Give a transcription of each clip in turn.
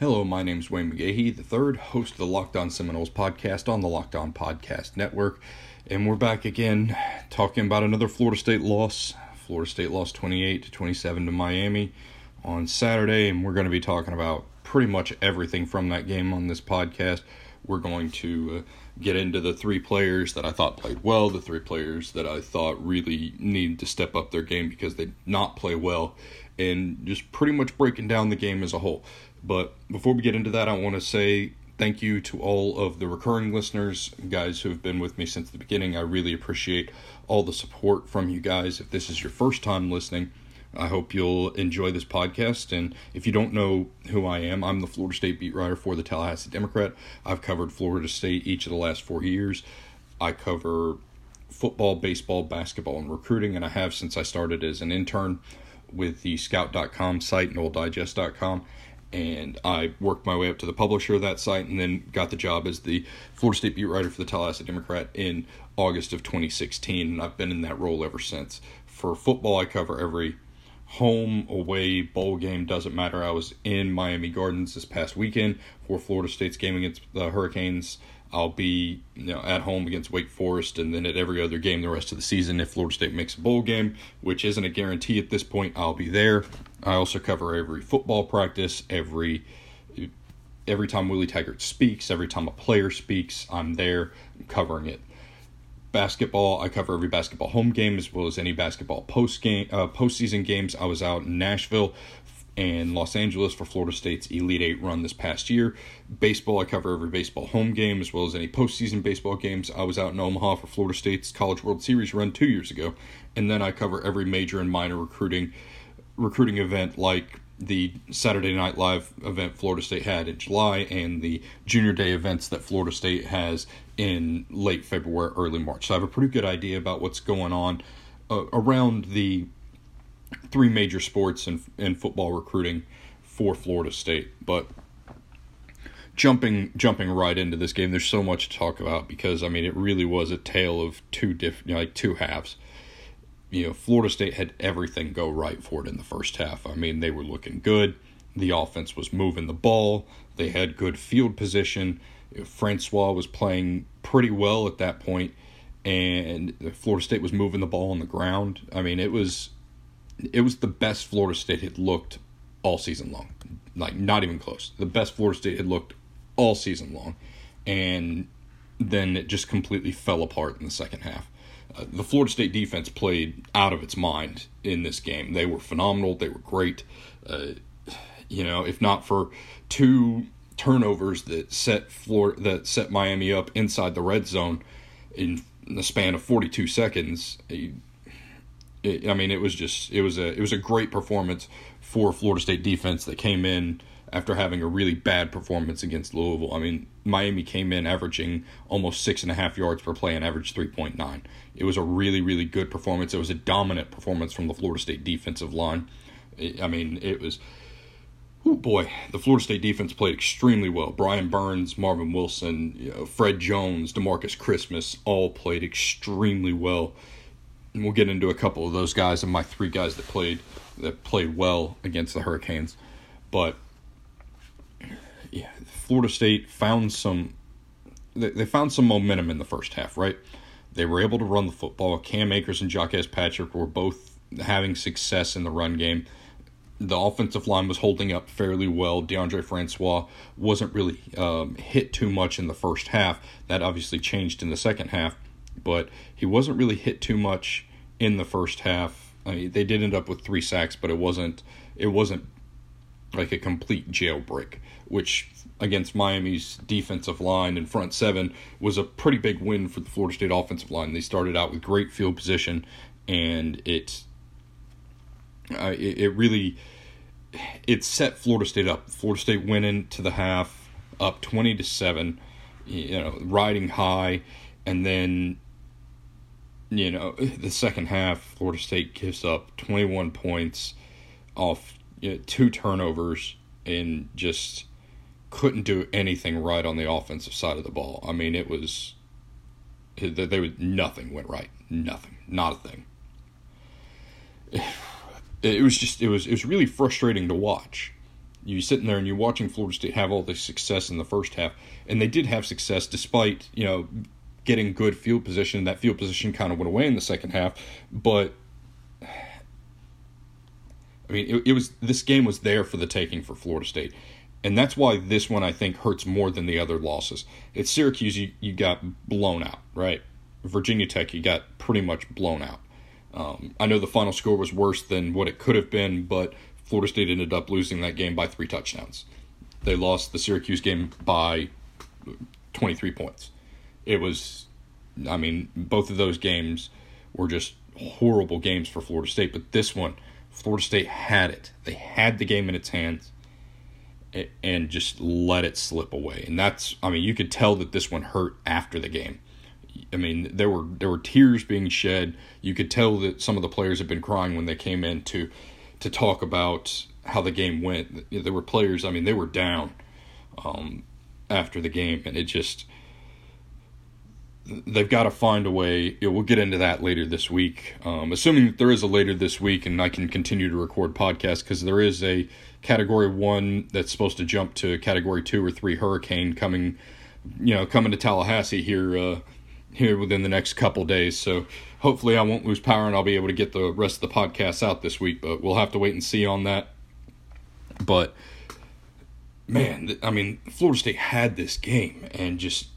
Hello, my name is Wayne McGahee, the third host of the Locked On Seminoles podcast on the Locked On Podcast Network. And we're back again talking about another Florida State loss. Florida State lost 28 to 27 to Miami on Saturday, and we're going to be talking about pretty much everything from that game on this podcast. We're going to uh, get into the three players that I thought played well, the three players that I thought really need to step up their game because they not play well, and just pretty much breaking down the game as a whole. But before we get into that, I want to say thank you to all of the recurring listeners, guys who have been with me since the beginning. I really appreciate all the support from you guys. If this is your first time listening, I hope you'll enjoy this podcast. And if you don't know who I am, I'm the Florida State beat writer for the Tallahassee Democrat. I've covered Florida State each of the last four years. I cover football, baseball, basketball, and recruiting, and I have since I started as an intern with the scout.com site, and noledigest.com and I worked my way up to the publisher of that site and then got the job as the Florida State beat writer for the Tallahassee Democrat in August of 2016, and I've been in that role ever since. For football, I cover every home, away, bowl game, doesn't matter. I was in Miami Gardens this past weekend for Florida State's game against the Hurricanes. I'll be you know at home against Wake Forest, and then at every other game the rest of the season. If Florida State makes a bowl game, which isn't a guarantee at this point, I'll be there. I also cover every football practice, every every time Willie Taggart speaks, every time a player speaks, I'm there covering it. Basketball, I cover every basketball home game as well as any basketball post game uh, postseason games. I was out in Nashville and Los Angeles for Florida State's Elite Eight run this past year. Baseball, I cover every baseball home game as well as any postseason baseball games. I was out in Omaha for Florida State's College World Series run two years ago, and then I cover every major and minor recruiting recruiting event like the Saturday Night Live event Florida State had in July and the Junior Day events that Florida State has in late February, early March. So I have a pretty good idea about what's going on uh, around the three major sports and, and football recruiting for Florida State. But jumping jumping right into this game, there's so much to talk about because I mean it really was a tale of two different you know, like two halves. You know, Florida State had everything go right for it in the first half. I mean, they were looking good. The offense was moving the ball. They had good field position. Francois was playing pretty well at that point, and Florida State was moving the ball on the ground. I mean, it was it was the best Florida State had looked all season long. Like not even close. The best Florida State had looked all season long, and then it just completely fell apart in the second half. Uh, the Florida State defense played out of its mind in this game. They were phenomenal. They were great. Uh, you know, if not for two turnovers that set Florida that set Miami up inside the red zone in the span of 42 seconds, it, I mean, it was just it was a it was a great performance for Florida State defense that came in after having a really bad performance against Louisville. I mean, Miami came in averaging almost six and a half yards per play and averaged three point nine. It was a really really good performance. It was a dominant performance from the Florida State defensive line. I mean, it was. Oh boy, the Florida State defense played extremely well. Brian Burns, Marvin Wilson, you know, Fred Jones, Demarcus Christmas all played extremely well and we'll get into a couple of those guys and my three guys that played that played well against the Hurricanes. But yeah, Florida State found some they, found some momentum in the first half, right? They were able to run the football. Cam Akers and Jacques Patrick were both having success in the run game. The offensive line was holding up fairly well. DeAndre Francois wasn't really um, hit too much in the first half. That obviously changed in the second half but he wasn't really hit too much in the first half. I mean, they did end up with three sacks, but it wasn't it wasn't like a complete jailbreak, which against Miami's defensive line and front seven was a pretty big win for the Florida State offensive line. They started out with great field position, and it uh, it, it really it set Florida State up. Florida State went into the half up twenty to seven, you know, riding high, and then you know, the second half, Florida State gives up 21 points off you know, two turnovers and just couldn't do anything right on the offensive side of the ball. I mean, it was there was nothing went right, nothing, not a thing. It was just it was it was really frustrating to watch you sitting there and you're watching Florida State have all this success in the first half, and they did have success despite you know getting good field position. That field position kind of went away in the second half, but I mean, it, it was this game was there for the taking for Florida State. And that's why this one I think hurts more than the other losses. It's Syracuse, you, you got blown out, right? Virginia Tech, you got pretty much blown out. Um, I know the final score was worse than what it could have been, but Florida State ended up losing that game by three touchdowns. They lost the Syracuse game by 23 points. It was, I mean, both of those games were just horrible games for Florida State, but this one, Florida State had it. They had the game in its hands and just let it slip away. And that's, I mean, you could tell that this one hurt after the game. I mean, there were there were tears being shed. You could tell that some of the players had been crying when they came in to to talk about how the game went. There were players, I mean, they were down um, after the game, and it just they've got to find a way. We'll get into that later this week, um, assuming that there is a later this week, and I can continue to record podcasts because there is a Category One that's supposed to jump to Category Two or Three hurricane coming, you know, coming to Tallahassee here uh, here within the next couple days. So hopefully, I won't lose power and I'll be able to get the rest of the podcasts out this week. But we'll have to wait and see on that. But man, I mean, Florida State had this game and just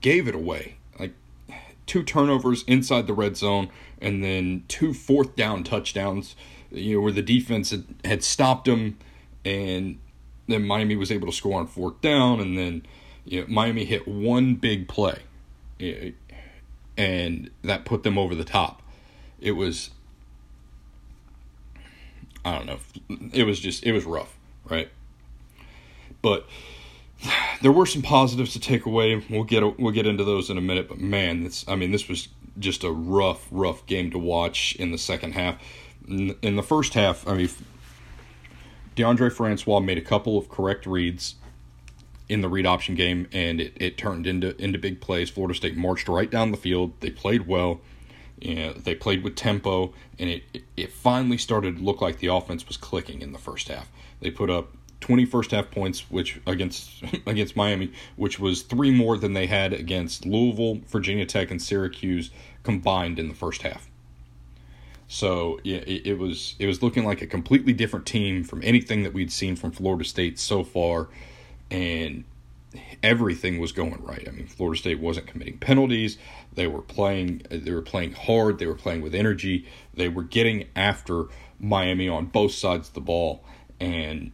gave it away. Like two turnovers inside the red zone and then two fourth down touchdowns, you know, where the defense had, had stopped them and then Miami was able to score on fourth down and then you know, Miami hit one big play eh, and that put them over the top. It was I don't know. It was just it was rough, right? But there were some positives to take away. We'll get we'll get into those in a minute. But man, this I mean this was just a rough rough game to watch in the second half. In, the first half, I mean, DeAndre Francois made a couple of correct reads in the read option game, and it, it turned into into big plays. Florida State marched right down the field. They played well. You know, they played with tempo, and it, it finally started to look like the offense was clicking in the first half. They put up 20 first half points which against against Miami which was three more than they had against Louisville, Virginia Tech and Syracuse combined in the first half. So, yeah, it, it was it was looking like a completely different team from anything that we'd seen from Florida State so far and everything was going right. I mean, Florida State wasn't committing penalties. They were playing they were playing hard, they were playing with energy. They were getting after Miami on both sides of the ball and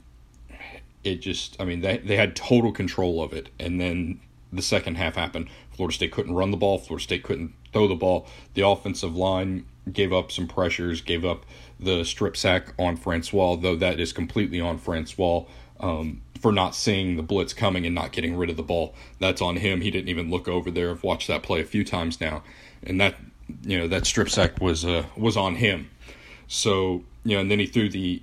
it just I mean they they had total control of it and then the second half happened. Florida State couldn't run the ball, Florida State couldn't throw the ball. The offensive line gave up some pressures, gave up the strip sack on Francois, though that is completely on Francois um, for not seeing the blitz coming and not getting rid of the ball. That's on him. He didn't even look over there. I've watched that play a few times now, and that you know that strip sack was uh, was on him. So you know, and then he threw the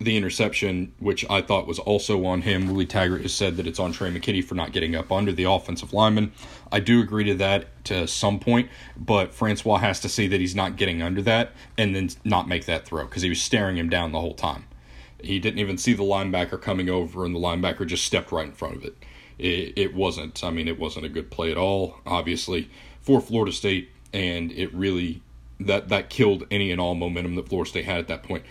the interception, which I thought was also on him. Willie Taggart has said that it's on Tre' McKitty for not getting up under the offensive lineman. I do agree to that to some point, but Francois has to see that he's not getting under that and then not make that throw because he was staring him down the whole time. He didn't even see the linebacker coming over, and the linebacker just stepped right in front of it. It, it wasn't, I mean, it wasn't a good play at all, obviously, for Florida State, and it really that that killed any and all momentum that Florida State had at that point.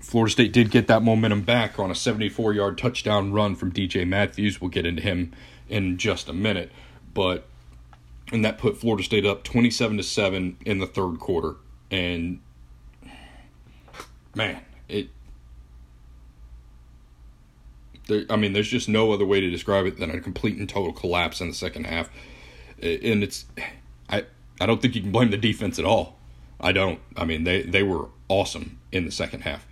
Florida State did get that momentum back on a 74 yard touchdown run from DJ Matthews. We'll get into him in just a minute. But and that put Florida State up 27 to 7 in the third quarter. And man, it I mean, there's just no other way to describe it than a complete and total collapse in the second half. And it's I I don't think you can blame the defense at all. I don't. I mean, they they were awesome in the second half.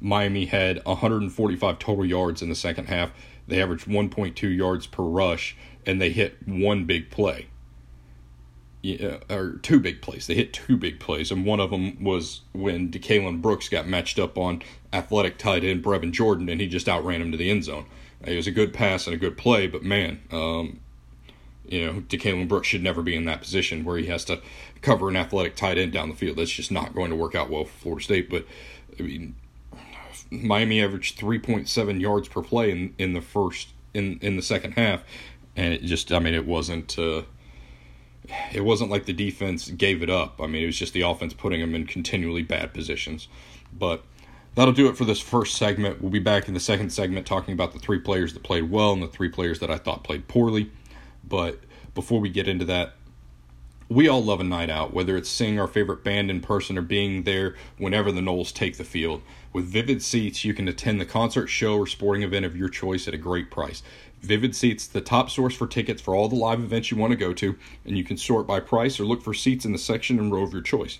Miami had 145 total yards in the second half. They averaged 1.2 yards per rush, and they hit one big play. Yeah, or two big plays. They hit two big plays, and one of them was when DeCalon Brooks got matched up on athletic tight end Brevin Jordan, and he just outran him to the end zone. It was a good pass and a good play, but man, um, you know, DeCalon Brooks should never be in that position where he has to cover an athletic tight end down the field. That's just not going to work out well for Florida State. But I mean, Miami averaged 3.7 yards per play in, in the first in in the second half, and it just I mean it wasn't uh, it wasn't like the defense gave it up. I mean it was just the offense putting them in continually bad positions, but. That'll do it for this first segment. We'll be back in the second segment talking about the three players that played well and the three players that I thought played poorly. But before we get into that, we all love a night out, whether it's seeing our favorite band in person or being there whenever the Noles take the field. With Vivid Seats, you can attend the concert, show, or sporting event of your choice at a great price. Vivid Seats, the top source for tickets for all the live events you want to go to, and you can sort by price or look for seats in the section and row of your choice.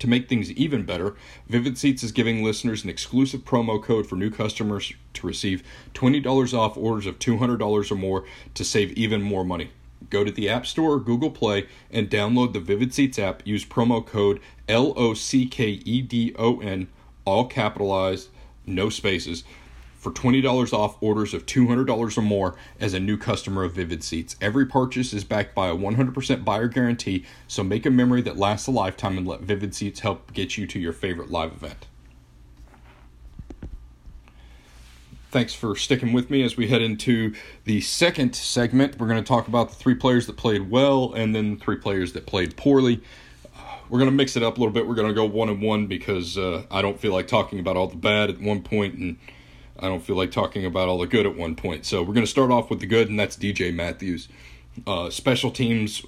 To make things even better, Vivid Seats is giving listeners an exclusive promo code for new customers to receive $20 off orders of $200 or more to save even more money. Go to the App Store or Google Play and download the Vivid Seats app. Use promo code L O C K E D O N, all capitalized, no spaces for $20 off orders of $200 or more as a new customer of Vivid Seats. Every purchase is backed by a 100% buyer guarantee, so make a memory that lasts a lifetime and let Vivid Seats help get you to your favorite live event. Thanks for sticking with me as we head into the second segment. We're going to talk about the three players that played well and then three players that played poorly we're going to mix it up a little bit. We're going to go one and one because uh, I don't feel like talking about all the bad at one point and I don't feel like talking about all the good at one point. So we're going to start off with the good, and that's DJ Matthews. Uh, special teams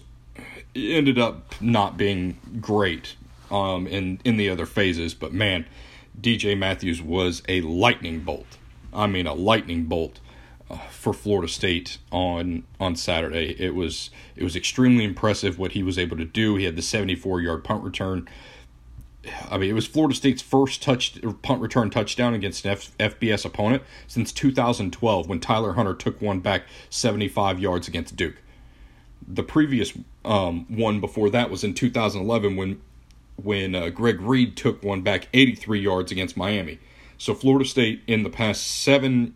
ended up not being great um, in in the other phases, but man, DJ Matthews was a lightning bolt. I mean, a lightning bolt uh, for Florida State on on Saturday. It was it was extremely impressive what he was able to do. He had the 74 yard punt return. I mean, it was Florida State's first touch punt return touchdown against an F, FBS opponent since 2012 when Tyler Hunter took one back 75 yards against Duke. The previous um, one before that was in 2011 when when uh, Greg Reid took one back 83 yards against Miami. So Florida State in the past seven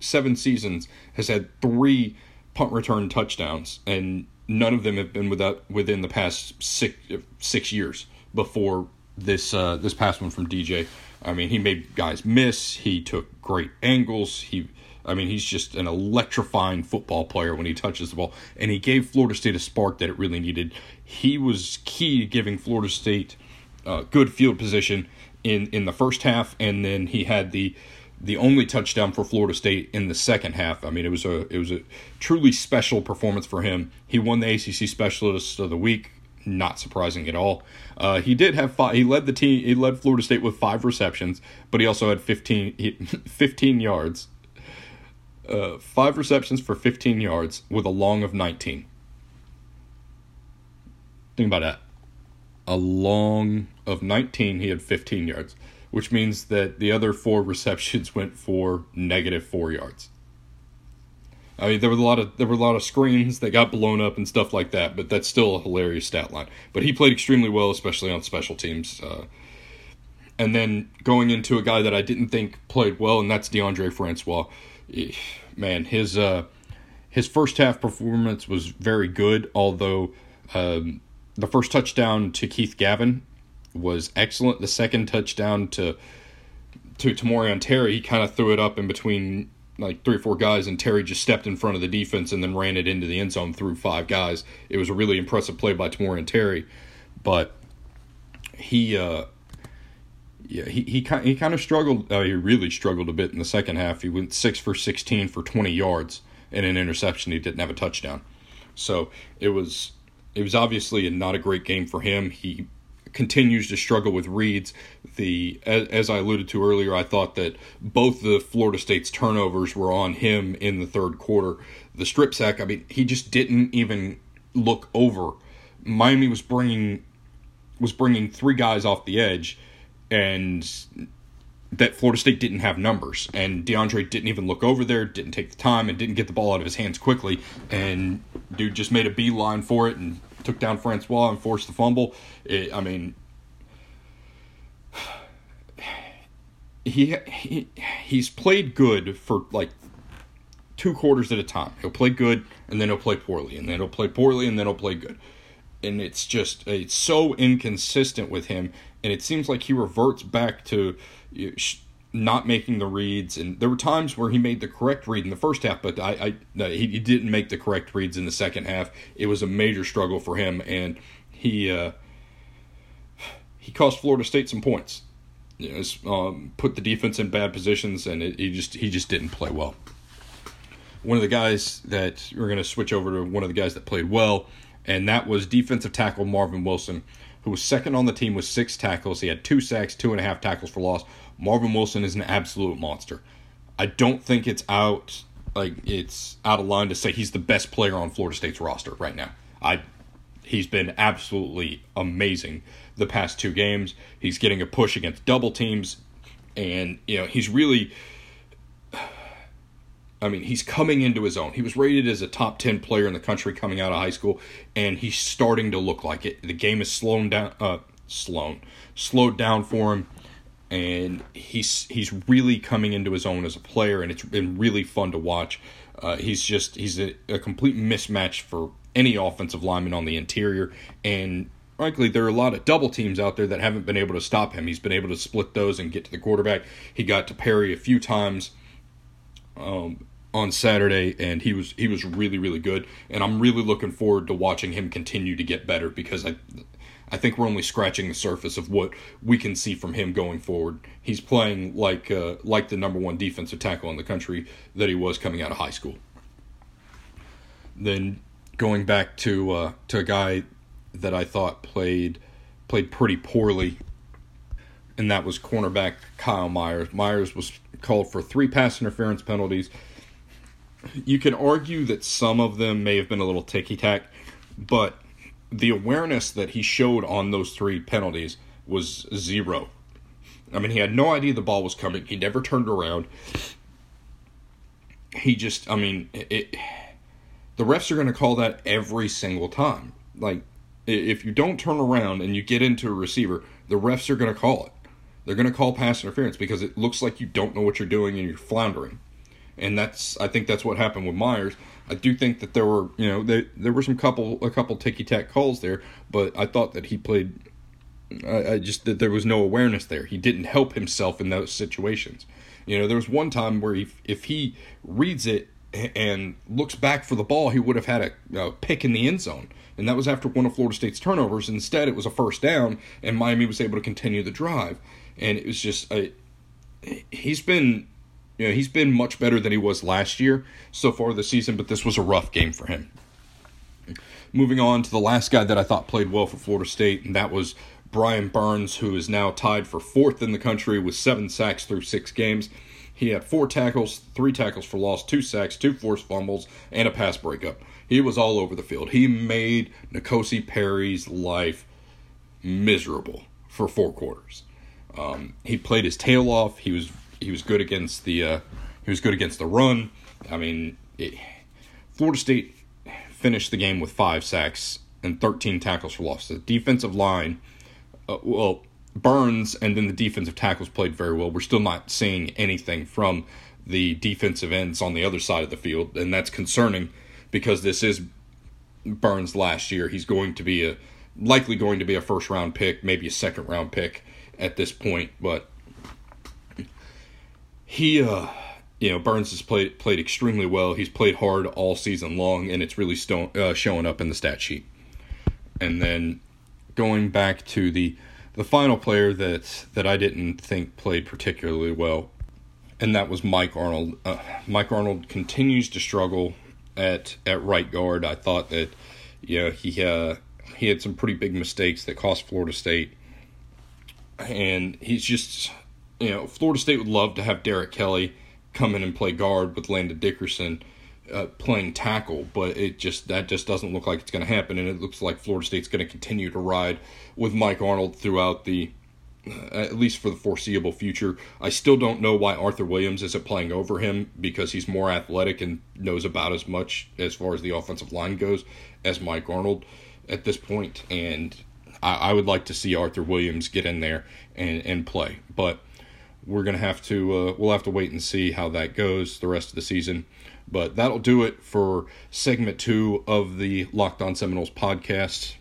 seven seasons has had three punt return touchdowns, and none of them have been without within the past six six years before this uh, this past one from DJ. I mean, he made guys miss. He took great angles. He, I mean, he's just an electrifying football player when he touches the ball, and he gave Florida State a spark that it really needed. He was key to giving Florida State uh, good field position in in the first half, and then he had the the only touchdown for Florida State in the second half. I mean, it was a it was a truly special performance for him. He won the ACC Specialist of the Week not surprising at all. Uh, he did have five. He led the team. He led Florida State with five receptions, but he also had 15, 15 yards. Uh, five receptions for 15 yards with a long of 19. Think about that. A long of 19, he had 15 yards, which means that the other four receptions went for negative four yards. I mean, there were a lot of there were a lot of screens that got blown up and stuff like that, but that's still a hilarious stat line. But he played extremely well, especially on special teams. Uh, and then going into a guy that I didn't think played well, and that's DeAndre Francois. Man, his uh, his first half performance was very good, although um, the first touchdown to Keith Gavin was excellent. The second touchdown to to Tamorrion Terry, he kind of threw it up in between like three or four guys, and Terry just stepped in front of the defense and then ran it into the end zone through five guys. It was a really impressive play by Tamorrion Terry, but he, uh, yeah, he he kind he kind of struggled. Uh, he really struggled a bit in the second half. He went six for sixteen for twenty yards and an interception. He didn't have a touchdown, so it was it was obviously not a great game for him. He continues to struggle with reads. The as, I alluded to earlier, I thought that both the Florida State's turnovers were on him in the third quarter. The strip sack, I mean, he just didn't even look over. Miami was bringing was bringing three guys off the edge, and that Florida State didn't have numbers, and DeAndre didn't even look over there, didn't take the time, and didn't get the ball out of his hands quickly, and dude just made a beeline for it and took down Francois and forced the fumble. It, I mean, he, he he's played good for like two quarters at a time. He'll play good and then he'll play poorly, and then he'll play poorly and then he'll play good. And it's just it's so inconsistent with him, and it seems like he reverts back to not making the reads, and there were times where he made the correct read in the first half, but I, I no, he, he didn't make the correct reads in the second half. It was a major struggle for him, and he uh, he cost Florida State some points. You know, um, put the defense in bad positions, and it, he just he just didn't play well. One of the guys that we're going to switch over to one of the guys that played well, and that was defensive tackle Marvin Wilson, who was second on the team with six tackles. He had two sacks, two and a half tackles for loss. Marvin Wilson is an absolute monster. I don't think it's out like it's out of line to say he's the best player on Florida State's roster right now. I he's been absolutely amazing the past two games. He's getting a push against double teams and you know, he's really I mean, he's coming into his own. He was rated as a top 10 player in the country coming out of high school, and he's starting to look like it. The game is slowing down, uh, slowed, slowed down for him and he's he's really coming into his own as a player, and it's been really fun to watch. Uh, he's just he's a, a, complete mismatch for any offensive lineman on the interior, and frankly, there are a lot of double teams out there that haven't been able to stop him. He's been able to split those and get to the quarterback. He got to Perry a few times um, on Saturday, and he was he was really really good. And I'm really looking forward to watching him continue to get better because I I think we're only scratching the surface of what we can see from him going forward. He's playing like uh, like the number one defensive tackle in the country that he was coming out of high school. Then going back to uh, to a guy that I thought played played pretty poorly, and that was cornerback Kyle Meyers. Meyers was called for three pass interference penalties. You can argue that some of them may have been a little ticky tack, but the awareness that he showed on those three penalties was zero. I mean, he had no idea the ball was coming. He never turned around. He just, I mean, it, the refs are going to call that every single time. Like, if you don't turn around and you get into a receiver, the refs are going to call it. They're going to call pass interference because it looks like you don't know what you're doing and you're floundering. And that's, I think that's what happened with Meyers. I do think that there were, you know, there there were some couple a couple ticky tack calls there, but I thought that he played. I, I just that there was no awareness there. He didn't help himself in those situations. You know, there was one time where he, if he reads it and looks back for the ball, he would have had a, a, pick in the end zone. And that was after one of Florida State's turnovers. Instead, it was a first down, and Miami was able to continue the drive. And it was just, a, he's been you know, he's been much better than he was last year so far this season, but this was a rough game for him. Moving on to the last guy that I thought played well for Florida State, and that was Brian Burns, who is now tied for fourth in the country with seven sacks through six games. He had four tackles, three tackles for loss, two sacks, two forced fumbles, and a pass breakup. He was all over the field. He made N'Kosi Perry's life miserable for four quarters. Um, he played his tail off. He was he was good against the uh, he was good against the run. I mean, it, Florida State finished the game with five sacks and 13 tackles for loss. The defensive line, uh, well, Burns and then the defensive tackles played very well. We're still not seeing anything from the defensive ends on the other side of the field, and that's concerning because this is Burns last year. He's going to be a likely going to be a first round pick, maybe a second round pick at this point, but he uh you know Burns has played played extremely well. He's played hard all season long, and it's really uh, showing up in the stat sheet. And then going back to the the final player that that I didn't think played particularly well, and that was Mike Arnold. Uh, Mike Arnold continues to struggle at at right guard. I thought that yeah he uh, he had some pretty big mistakes that cost Florida State, and he's just you know, Florida State would love to have Derrick Kelly come in and play guard with Landon Dickerson uh, playing tackle, but it just that just doesn't look like it's going to happen, and it looks like Florida State's going to continue to ride with Mike Arnold throughout the uh, at least for the foreseeable future. I still don't know why Arthur Williams isn't playing over him because he's more athletic and knows about as much as far as the offensive line goes as Mike Arnold at this point. and I, I would like to see Arthur Williams get in there and and play, but we're gonna have to uh, we'll have to wait and see how that goes the rest of the season. But that'll do it for segment two of the Locked On Seminoles podcast.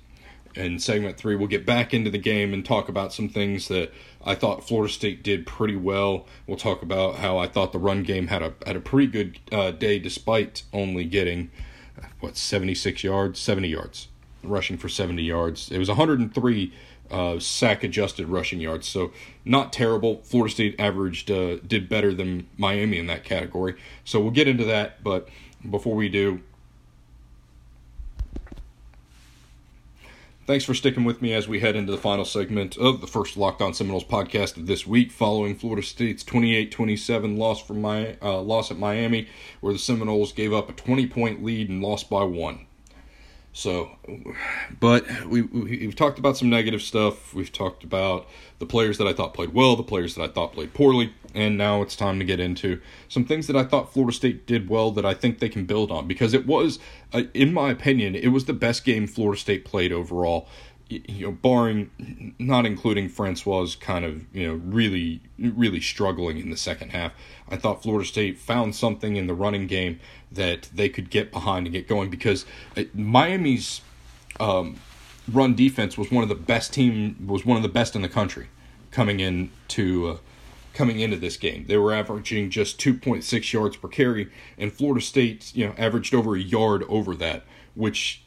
in segment three, we'll get back into the game and talk about some things that I thought Florida State did pretty well. We'll talk about how I thought the run game had a had a pretty good uh, day despite only getting what 76 yards, 70 yards, rushing for 70 yards. It was 103 uh, sack adjusted rushing yards, so not terrible. Florida State averaged uh, did better than Miami in that category. So we'll get into that, but before we do, Thanks for sticking with me as we head into the final segment of the first Locked On Seminoles podcast of this week, following Florida State's 28-27 loss from my uh, loss at Miami, where the Seminoles gave up a 20-point lead and lost by one. So, but we, we have talked about some negative stuff. We've talked about the players that I thought played well, the players that I thought played poorly, and now it's time to get into some things that I thought Florida State did well that I think they can build on because it was, uh, in my opinion, it was the best game Florida State played overall you know, barring not including Francois kind of you know really really struggling in the second half. I thought Florida State found something in the running game that they could get behind and get going because uh, Miami's um, run defense was one of the best team was one of the best in the country coming in to uh, coming into this game. They were averaging just 2.6 yards per carry and Florida State, you know, averaged over a yard over that, which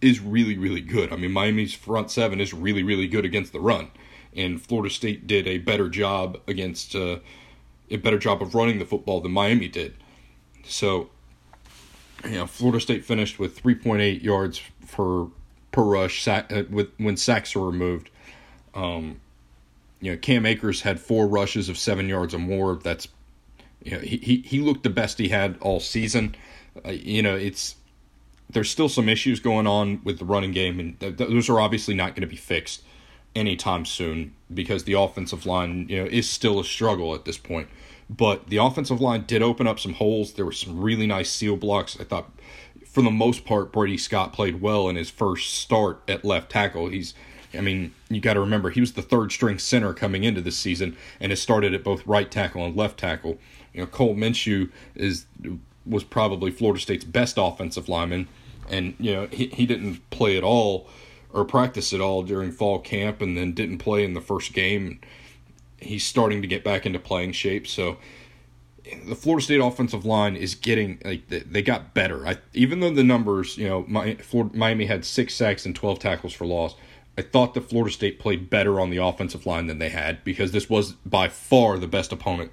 is really, really good. I mean, Miami's front seven is really, really good against the run, and Florida State did a better job against uh, a better job of running the football than Miami did. So, you know, Florida State finished with 3.8 yards per per rush sack, uh, with when sacks were removed. Um, you know, Cam Akers had four rushes of seven yards or more. That's you know, he, he, he looked the best he had all season. Uh, you know, it's there's still some issues going on with the running game, and th- those are obviously not going to be fixed anytime soon because the offensive line, you know, is still a struggle at this point. But the offensive line did open up some holes. There were some really nice seal blocks. I thought, for the most part, Brady Scott played well in his first start at left tackle. He's, I mean, you got to remember he was the third string center coming into this season, and has started at both right tackle and left tackle. You know, Cole Minshew is was probably Florida State's best offensive lineman, and you know he he didn't play at all or practice at all during fall camp, and then didn't play in the first game. He's starting to get back into playing shape, so the Florida State offensive line is getting like they got better. I, even though the numbers, you know, my, Florida, Miami had six sacks and twelve tackles for loss. I thought that Florida State played better on the offensive line than they had because this was by far the best opponent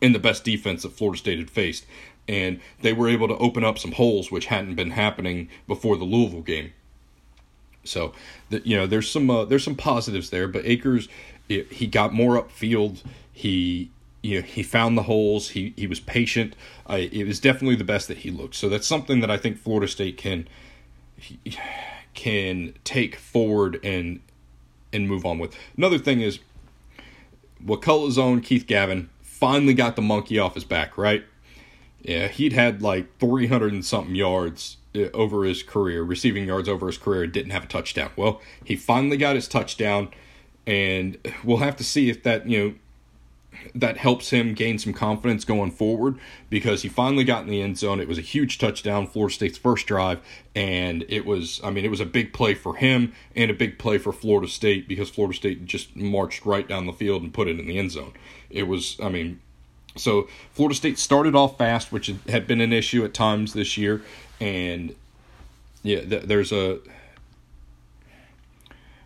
and the best defense that Florida State had faced and they were able to open up some holes which hadn't been happening before the Louisville game. So, the, you know, there's some uh, there's some positives there, but Akers it, he got more upfield. He you know, he found the holes. He he was patient. Uh, it was definitely the best that he looked. So that's something that I think Florida State can can take forward and and move on with. Another thing is, Wakulla's own Keith Gavin finally got the monkey off his back. Right, yeah, he'd had like 300 and something yards uh, over his career, receiving yards over his career, didn't have a touchdown. Well, he finally got his touchdown, and we'll have to see if that, you know, that helps him gain some confidence going forward because he finally got in the end zone. It was a huge touchdown, Florida State's first drive, and it was, I mean, it was a big play for him and a big play for Florida State because Florida State just marched right down the field and put it in the end zone. It was, I mean, so Florida State started off fast, which had been an issue at times this year, and yeah, th- there's a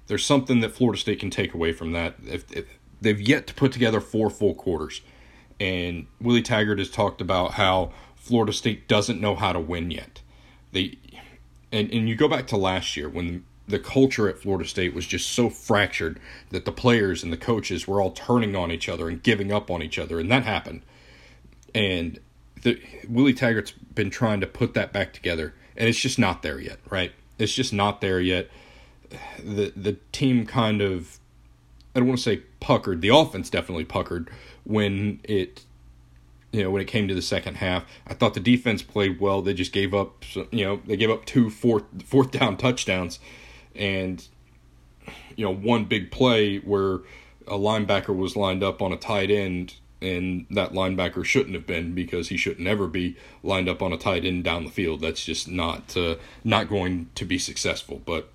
there's something that Florida State can take away from that. If, if they've yet to put together four full quarters, and Willie Taggart has talked about how Florida State doesn't know how to win yet. They and and you go back to last year when the culture at Florida State was just so fractured that the players and the coaches were all turning on each other and giving up on each other, and that happened. And the, Willie Taggart's been trying to put that back together, and it's just not there yet, right? It's just not there yet. The the team kind of I don't want to say puckered. The offense definitely puckered when it you know when it came to the second half. I thought the defense played well. They just gave up you know they gave up two fourth fourth down touchdowns and you know one big play where a linebacker was lined up on a tight end and that linebacker shouldn't have been because he should never be lined up on a tight end down the field. That's just not uh, not going to be successful. But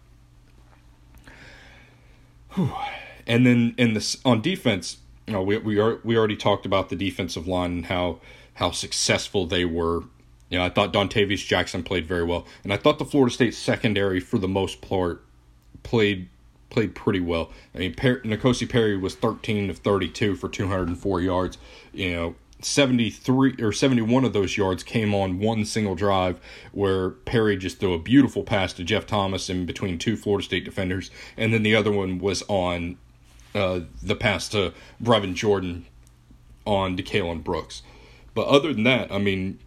And then in this on defense, you know, we we are we already talked about the defensive line and how how successful they were. You know, I thought Dontavious Jackson played very well, and I thought the Florida State secondary for the most part played played pretty well. I mean, per- N'Kosi Perry was 13 of 32 for 204 yards. You know, 73 or 71 of those yards came on one single drive where Perry just threw a beautiful pass to Jeff Thomas in between two Florida State defenders, and then the other one was on uh, the pass to Brevin Jordan on DeCalon Brooks. But other than that, I mean,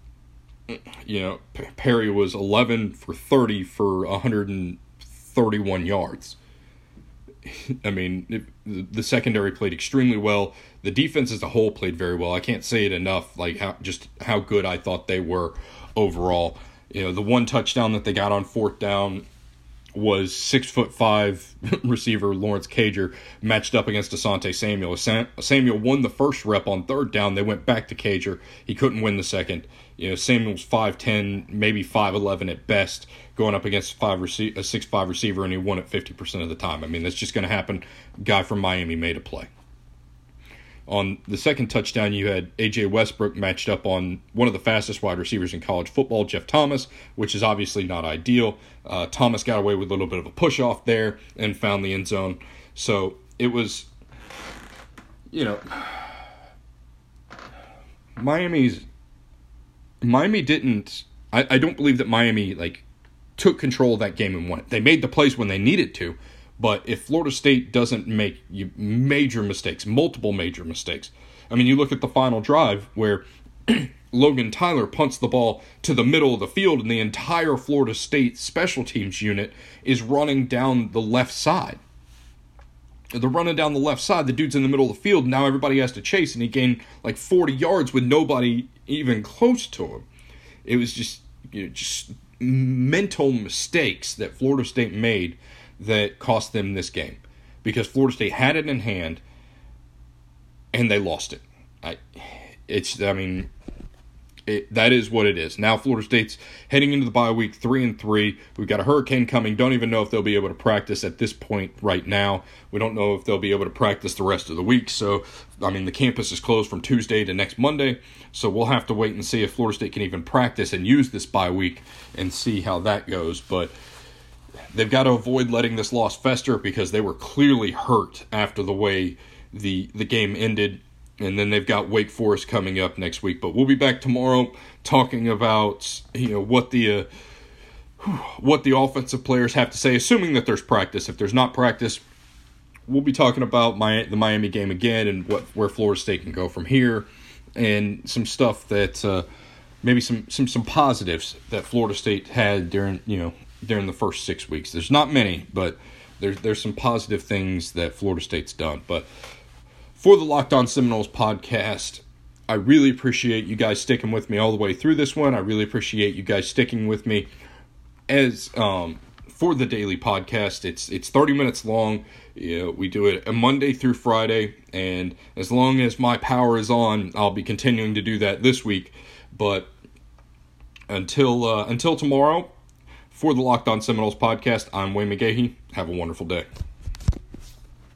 you know, Perry was 11 for 30 for 131 yards. I mean, it, the secondary played extremely well. The defense as a whole played very well. I can't say it enough, like how just how good I thought they were overall. You know, the one touchdown that they got on fourth down was six foot five receiver Lawrence Cager matched up against Asante Samuel. Samuel won the first rep on third down. They went back to Cager. He couldn't win the second. You know, Samuel's five ten, maybe five eleven at best, going up against five rece- a six five receiver, and he won it fifty percent of the time. I mean, that's just going to happen. Guy from Miami made a play. On the second touchdown, you had AJ Westbrook matched up on one of the fastest wide receivers in college football, Jeff Thomas, which is obviously not ideal. Uh, Thomas got away with a little bit of a push off there and found the end zone. So it was, you know, Miami's Miami didn't. I, I don't believe that Miami like took control of that game and won it. They made the plays when they needed to, but if Florida State doesn't make major mistakes, multiple major mistakes, I mean, you look at the final drive where Logan Tyler punts the ball to the middle of the field, and the entire Florida State special teams unit is running down the left side. They're running down the left side. The dude's in the middle of the field. Now everybody has to chase, and he gained like 40 yards with nobody even close to him. It was just, you know, just mental mistakes that Florida State made that cost them this game because Florida State had it in hand and they lost it. I, it's I mean, it, that is what it is. Now Florida State's heading into the bye week three and three. We've got a hurricane coming. Don't even know if they'll be able to practice at this point right now. We don't know if they'll be able to practice the rest of the week. So I mean, the campus is closed from Tuesday to next Monday. So we'll have to wait and see if Florida State can even practice and use this bye week and see how that goes. But they've got to avoid letting this loss fester because they were clearly hurt after the way the the game ended. And then they've got Wake Forest coming up next week. But we'll be back tomorrow talking about you know what the uh, what the offensive players have to say assuming that there's practice. If there's not practice we'll be talking about my the Miami game again and what where Florida State can go from here. And some stuff that uh, maybe some some some positives that Florida State had during you know during the first six weeks. There's not many, but there's there's some positive things that Florida State's done. But for the Locked On Seminoles podcast, I really appreciate you guys sticking with me all the way through this one. I really appreciate you guys sticking with me as um, for the daily podcast. It's it's 30 minutes long. Know, we do it Monday through Friday, and as long as my power is on, I'll be continuing to do that this week. But until uh, until tomorrow, for the Locked On Seminoles podcast, I'm Wayne McGahee. Have a wonderful day.